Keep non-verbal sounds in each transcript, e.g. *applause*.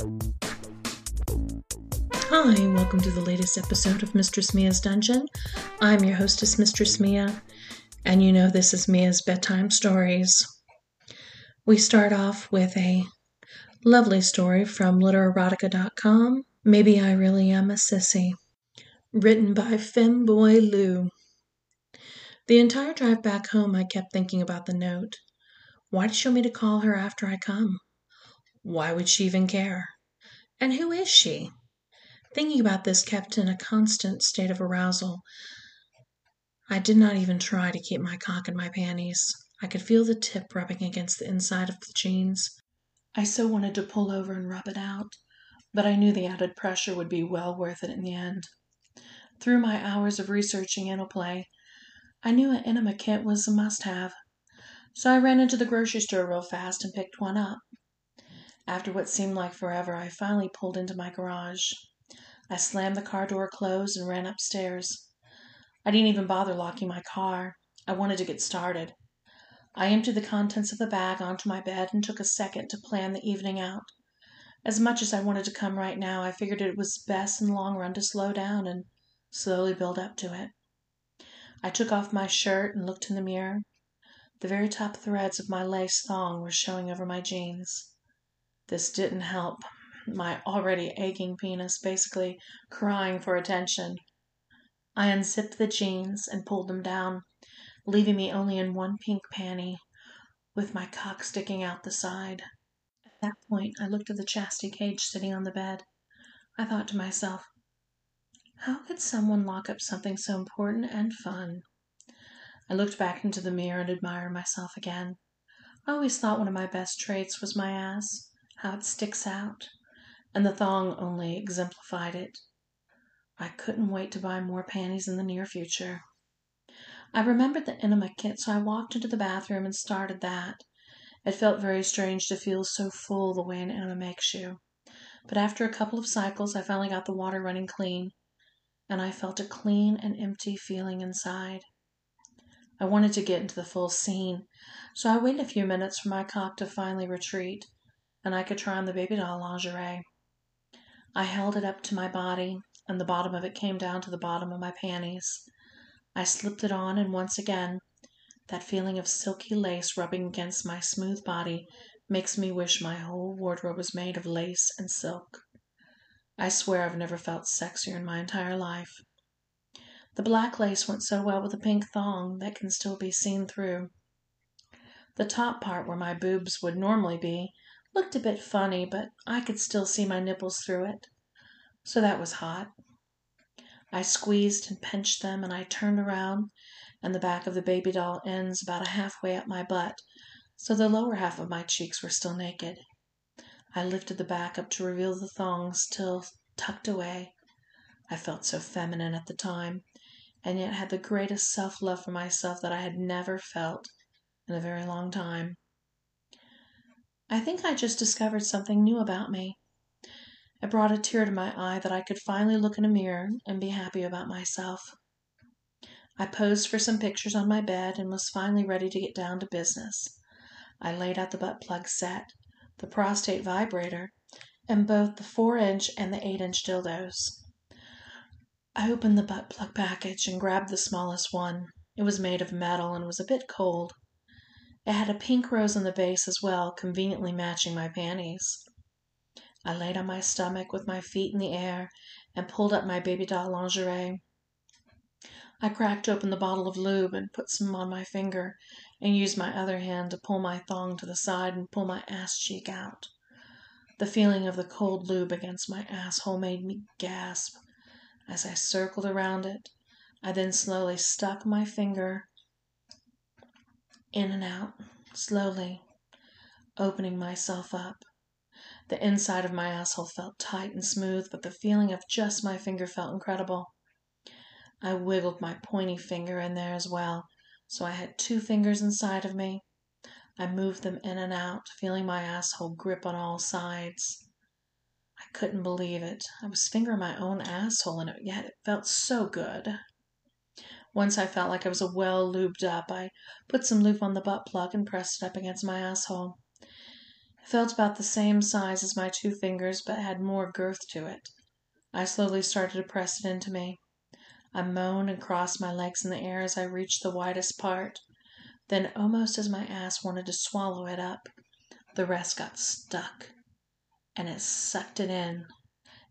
Hi, welcome to the latest episode of Mistress Mia's Dungeon. I'm your hostess, Mistress Mia, and you know this is Mia's bedtime stories. We start off with a lovely story from literotica.com. Maybe I Really Am a Sissy, written by Femboy Lou. The entire drive back home, I kept thinking about the note. Why did she want me to call her after I come? Why would she even care? And who is she? Thinking about this kept in a constant state of arousal. I did not even try to keep my cock in my panties. I could feel the tip rubbing against the inside of the jeans. I so wanted to pull over and rub it out, but I knew the added pressure would be well worth it in the end. Through my hours of researching anal play, I knew an enema kit was a must have. So I ran into the grocery store real fast and picked one up. After what seemed like forever, I finally pulled into my garage. I slammed the car door closed and ran upstairs. I didn't even bother locking my car. I wanted to get started. I emptied the contents of the bag onto my bed and took a second to plan the evening out. As much as I wanted to come right now, I figured it was best in the long run to slow down and slowly build up to it. I took off my shirt and looked in the mirror. The very top threads of my lace thong were showing over my jeans. This didn't help my already aching penis basically crying for attention. I unzipped the jeans and pulled them down, leaving me only in one pink panty, with my cock sticking out the side. At that point, I looked at the chastity cage sitting on the bed. I thought to myself, how could someone lock up something so important and fun? I looked back into the mirror and admired myself again. I always thought one of my best traits was my ass how it sticks out, and the thong only exemplified it. I couldn't wait to buy more panties in the near future. I remembered the enema kit, so I walked into the bathroom and started that. It felt very strange to feel so full the way an enema makes you. But after a couple of cycles, I finally got the water running clean, and I felt a clean and empty feeling inside. I wanted to get into the full scene, so I waited a few minutes for my cock to finally retreat and I could try on the baby doll lingerie. I held it up to my body, and the bottom of it came down to the bottom of my panties. I slipped it on, and once again, that feeling of silky lace rubbing against my smooth body makes me wish my whole wardrobe was made of lace and silk. I swear I've never felt sexier in my entire life. The black lace went so well with the pink thong that can still be seen through. The top part where my boobs would normally be Looked a bit funny, but I could still see my nipples through it. So that was hot. I squeezed and pinched them, and I turned around, and the back of the baby doll ends about a halfway up my butt, so the lower half of my cheeks were still naked. I lifted the back up to reveal the thongs still tucked away. I felt so feminine at the time, and yet had the greatest self love for myself that I had never felt in a very long time. I think I just discovered something new about me. It brought a tear to my eye that I could finally look in a mirror and be happy about myself. I posed for some pictures on my bed and was finally ready to get down to business. I laid out the butt plug set, the prostate vibrator, and both the 4 inch and the 8 inch dildos. I opened the butt plug package and grabbed the smallest one. It was made of metal and was a bit cold. It had a pink rose on the base as well, conveniently matching my panties. I laid on my stomach with my feet in the air and pulled up my baby doll lingerie. I cracked open the bottle of lube and put some on my finger and used my other hand to pull my thong to the side and pull my ass cheek out. The feeling of the cold lube against my asshole made me gasp. As I circled around it, I then slowly stuck my finger in and out, slowly, opening myself up. The inside of my asshole felt tight and smooth, but the feeling of just my finger felt incredible. I wiggled my pointy finger in there as well, so I had two fingers inside of me. I moved them in and out, feeling my asshole grip on all sides. I couldn't believe it. I was fingering my own asshole, and yet it felt so good. Once I felt like I was well lubed up, I put some lube on the butt plug and pressed it up against my asshole. It felt about the same size as my two fingers, but had more girth to it. I slowly started to press it into me. I moaned and crossed my legs in the air as I reached the widest part. Then, almost as my ass wanted to swallow it up, the rest got stuck, and it sucked it in,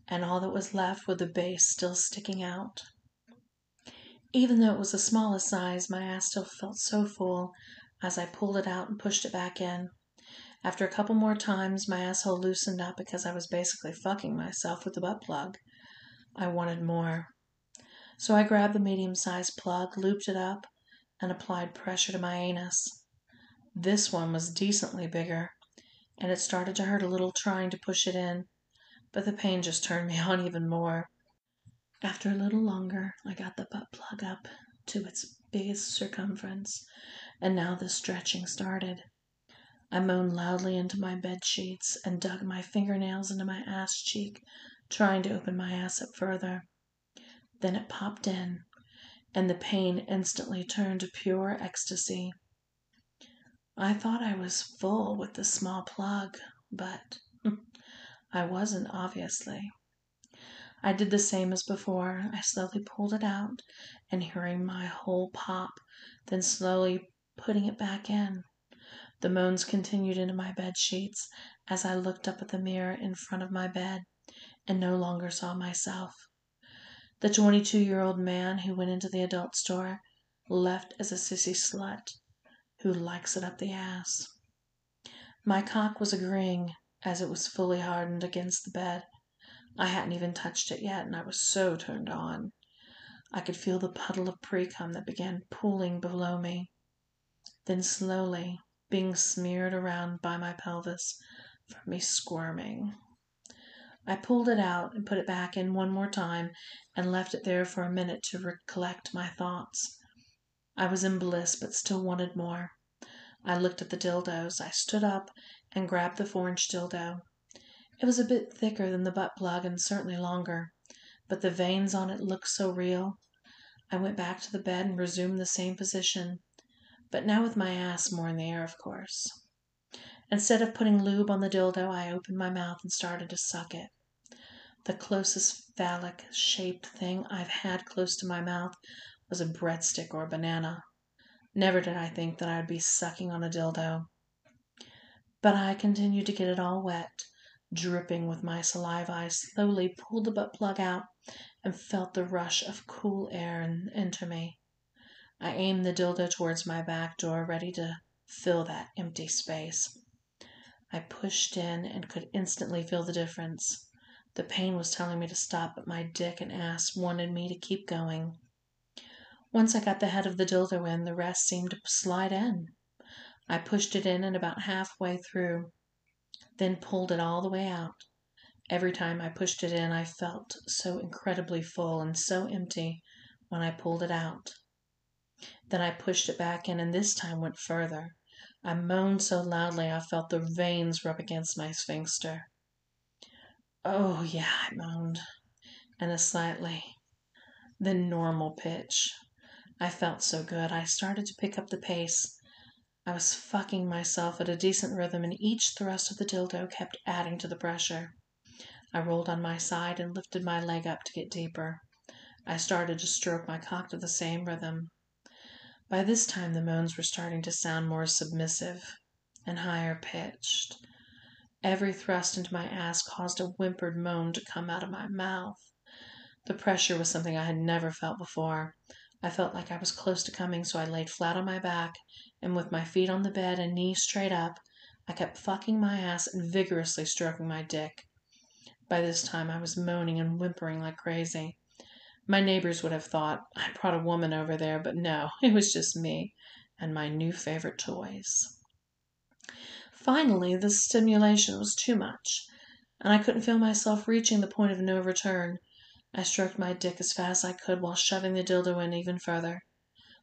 and all that was left was the base still sticking out. Even though it was the smallest size, my ass still felt so full as I pulled it out and pushed it back in. After a couple more times, my asshole loosened up because I was basically fucking myself with the butt plug. I wanted more. So I grabbed the medium sized plug, looped it up, and applied pressure to my anus. This one was decently bigger, and it started to hurt a little trying to push it in, but the pain just turned me *laughs* on even more. After a little longer, I got the butt plug up to its biggest circumference, and now the stretching started. I moaned loudly into my bed sheets and dug my fingernails into my ass cheek, trying to open my ass up further. Then it popped in, and the pain instantly turned to pure ecstasy. I thought I was full with the small plug, but *laughs* I wasn't, obviously. I did the same as before. I slowly pulled it out and hearing my whole pop, then slowly putting it back in. The moans continued into my bed sheets as I looked up at the mirror in front of my bed and no longer saw myself. The 22 year old man who went into the adult store left as a sissy slut who likes it up the ass. My cock was agreeing as it was fully hardened against the bed. I hadn't even touched it yet, and I was so turned on. I could feel the puddle of precum that began pooling below me. Then slowly, being smeared around by my pelvis from me squirming. I pulled it out and put it back in one more time and left it there for a minute to recollect my thoughts. I was in bliss but still wanted more. I looked at the dildos. I stood up and grabbed the four inch dildo. It was a bit thicker than the butt plug and certainly longer, but the veins on it looked so real. I went back to the bed and resumed the same position but now with my ass more in the air, of course. Instead of putting lube on the dildo, I opened my mouth and started to suck it. The closest phallic shaped thing I've had close to my mouth was a breadstick or a banana. Never did I think that I'd be sucking on a dildo. But I continued to get it all wet, dripping with my saliva. I slowly pulled the butt plug out and felt the rush of cool air enter me. I aimed the dildo towards my back door, ready to fill that empty space. I pushed in and could instantly feel the difference. The pain was telling me to stop, but my dick and ass wanted me to keep going. Once I got the head of the dildo in, the rest seemed to slide in. I pushed it in and about halfway through, then pulled it all the way out. Every time I pushed it in, I felt so incredibly full and so empty when I pulled it out. Then I pushed it back in and this time went further. I moaned so loudly I felt the veins rub against my sphincter. Oh, yeah, I moaned, in a slightly then normal pitch. I felt so good. I started to pick up the pace. I was fucking myself at a decent rhythm, and each thrust of the dildo kept adding to the pressure. I rolled on my side and lifted my leg up to get deeper. I started to stroke my cock to the same rhythm. By this time the moans were starting to sound more submissive and higher pitched. Every thrust into my ass caused a whimpered moan to come out of my mouth. The pressure was something I had never felt before. I felt like I was close to coming, so I laid flat on my back, and with my feet on the bed and knees straight up, I kept fucking my ass and vigorously stroking my dick. By this time I was moaning and whimpering like crazy. My neighbors would have thought I'd brought a woman over there, but no, *laughs* it was just me and my new favorite toys. Finally, the stimulation was too much, and I couldn't feel myself reaching the point of no return. I stroked my dick as fast as I could while shoving the dildo in even further.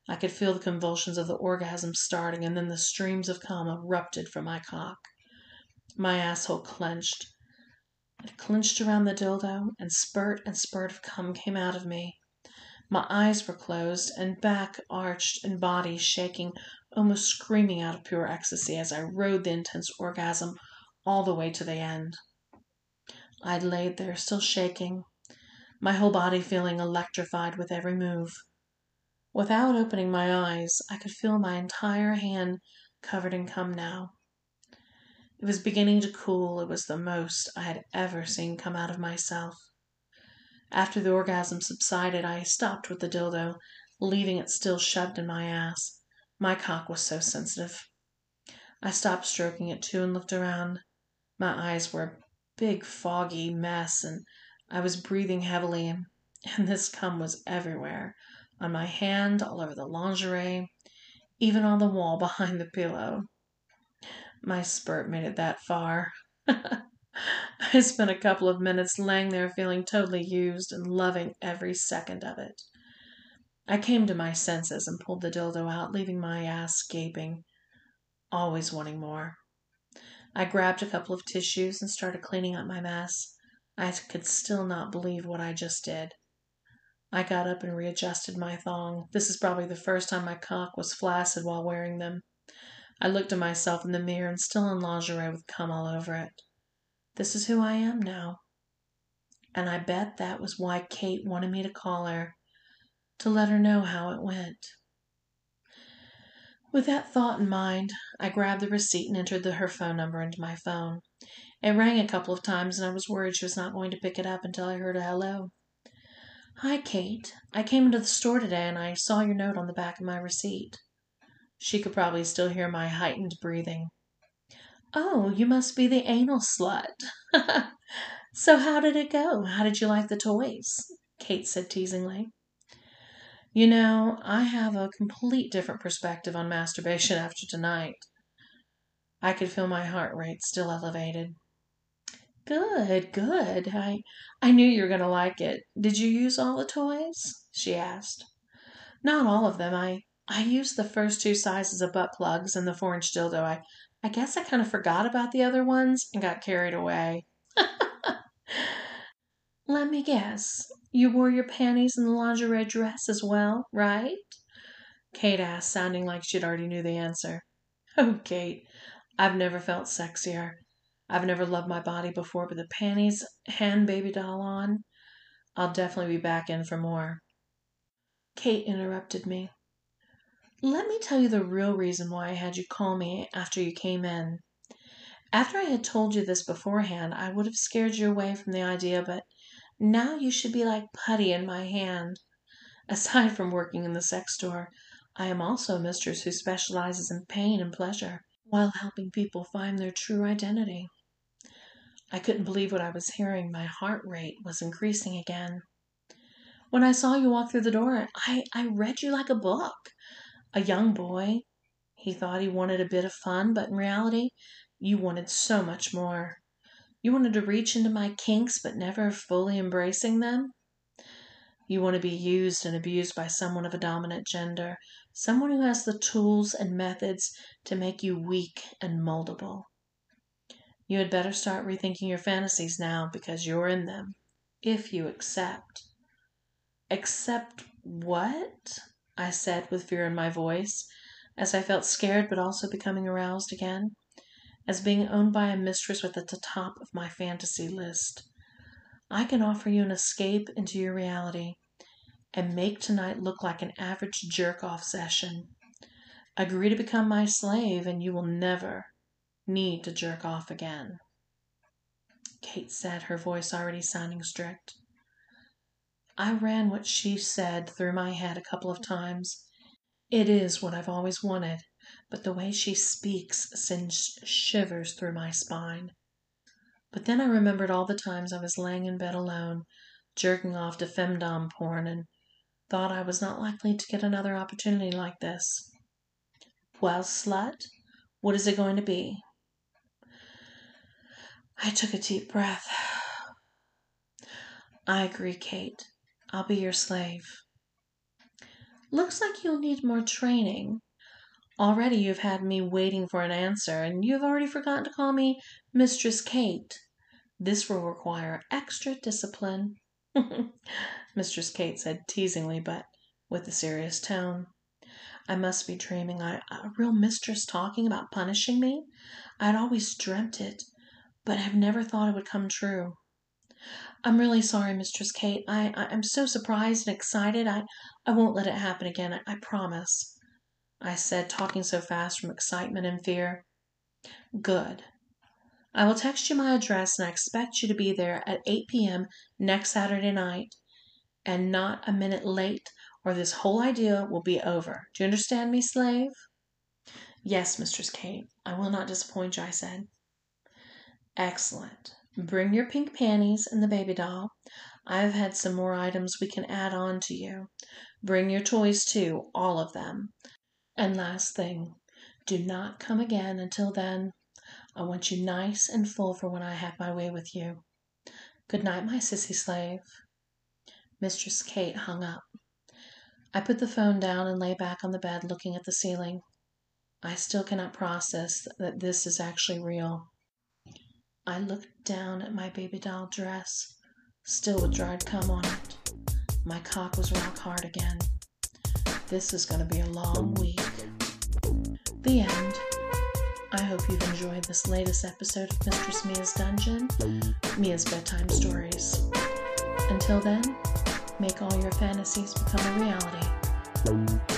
I could feel the convulsions of the orgasm starting, and then the streams of cum erupted from my cock. My asshole clenched. It clinched around the dildo, and spurt and spurt of cum came out of me. My eyes were closed, and back arched and body shaking, almost screaming out of pure ecstasy as I rode the intense orgasm all the way to the end. I'd laid there, still shaking, my whole body feeling electrified with every move. Without opening my eyes, I could feel my entire hand covered in cum now. It was beginning to cool. It was the most I had ever seen come out of myself. After the orgasm subsided, I stopped with the dildo, leaving it still shoved in my ass. My cock was so sensitive. I stopped stroking it too and looked around. My eyes were a big foggy mess and I was breathing heavily and this cum was everywhere on my hand, all over the lingerie, even on the wall behind the pillow. My spurt made it that far. *laughs* I spent a couple of minutes laying there feeling totally used and loving every second of it. I came to my senses and pulled the dildo out, leaving my ass gaping, always wanting more. I grabbed a couple of tissues and started cleaning up my mess. I could still not believe what I just did. I got up and readjusted my thong. This is probably the first time my cock was flaccid while wearing them. I looked at myself in the mirror and still in lingerie with cum all over it. This is who I am now. And I bet that was why Kate wanted me to call her, to let her know how it went. With that thought in mind, I grabbed the receipt and entered the, her phone number into my phone. It rang a couple of times, and I was worried she was not going to pick it up until I heard a hello. Hi, Kate. I came into the store today and I saw your note on the back of my receipt. She could probably still hear my heightened breathing. Oh, you must be the anal slut. *laughs* so, how did it go? How did you like the toys? Kate said teasingly. You know, I have a complete different perspective on masturbation *laughs* after tonight. I could feel my heart rate still elevated. Good, good. I I knew you were going to like it. Did you use all the toys? she asked. Not all of them. I I used the first two sizes of butt plugs and the four inch dildo. I I guess I kind of forgot about the other ones and got carried away. *laughs* Let me guess. You wore your panties and the lingerie dress as well, right? Kate asked, sounding like she'd already knew the answer. *laughs* Oh, Kate, I've never felt sexier. I've never loved my body before, but the panties hand baby doll on, I'll definitely be back in for more. Kate interrupted me. Let me tell you the real reason why I had you call me after you came in. After I had told you this beforehand, I would have scared you away from the idea, but now you should be like putty in my hand. Aside from working in the sex store, I am also a mistress who specializes in pain and pleasure while helping people find their true identity. I couldn't believe what I was hearing. My heart rate was increasing again. When I saw you walk through the door, I, I read you like a book a young boy. He thought he wanted a bit of fun, but in reality, you wanted so much more. You wanted to reach into my kinks, but never fully embracing them. You want to be used and abused by someone of a dominant gender, someone who has the tools and methods to make you weak and moldable. You had better start rethinking your fantasies now because you're in them, if you accept. Accept what? I said with fear in my voice, as I felt scared but also becoming aroused again, as being owned by a mistress was at the top of my fantasy list. I can offer you an escape into your reality and make tonight look like an average jerk off session. Agree to become my slave, and you will never need to jerk off again. Kate said, her voice already sounding strict. I ran what she said through my head a couple of times. It is what I've always wanted, but the way she speaks sends shivers through my spine. But then I remembered all the times I was laying in bed alone, jerking off to femdom porn, and thought I was not likely to get another opportunity like this. Well, slut, what is it going to be? I took a deep breath. *sighs* I agree, Kate. I'll be your slave. Looks like you'll need more training. Already you've had me waiting for an answer, and you've already forgotten to call me Mistress Kate. This will require extra discipline. *laughs* Mistress Kate said teasingly, but with a serious tone. I must be dreaming. I, a real mistress talking about punishing me? I'd always dreamt it, but I've never thought it would come true. I'm really sorry, Mistress Kate. I, I am so surprised and excited. I I won't let it happen again. I, I promise. I said, talking so fast from excitement and fear. Good. I will text you my address and I expect you to be there at 8 p.m. next Saturday night and not a minute late or this whole idea will be over. Do you understand me, slave? Yes, Mistress Kate. I will not disappoint you, I said. Excellent. Bring your pink panties and the baby doll. I've had some more items we can add on to you. Bring your toys too, all of them. And last thing, do not come again until then. I want you nice and full for when I have my way with you. Good night, my sissy slave. Mistress Kate hung up. I put the phone down and lay back on the bed looking at the ceiling. I still cannot process that this is actually real. I looked down at my baby doll dress, still with dried cum on it. My cock was rock hard again. This is going to be a long week. The end. I hope you've enjoyed this latest episode of Mistress Mia's Dungeon, Mia's Bedtime Stories. Until then, make all your fantasies become a reality.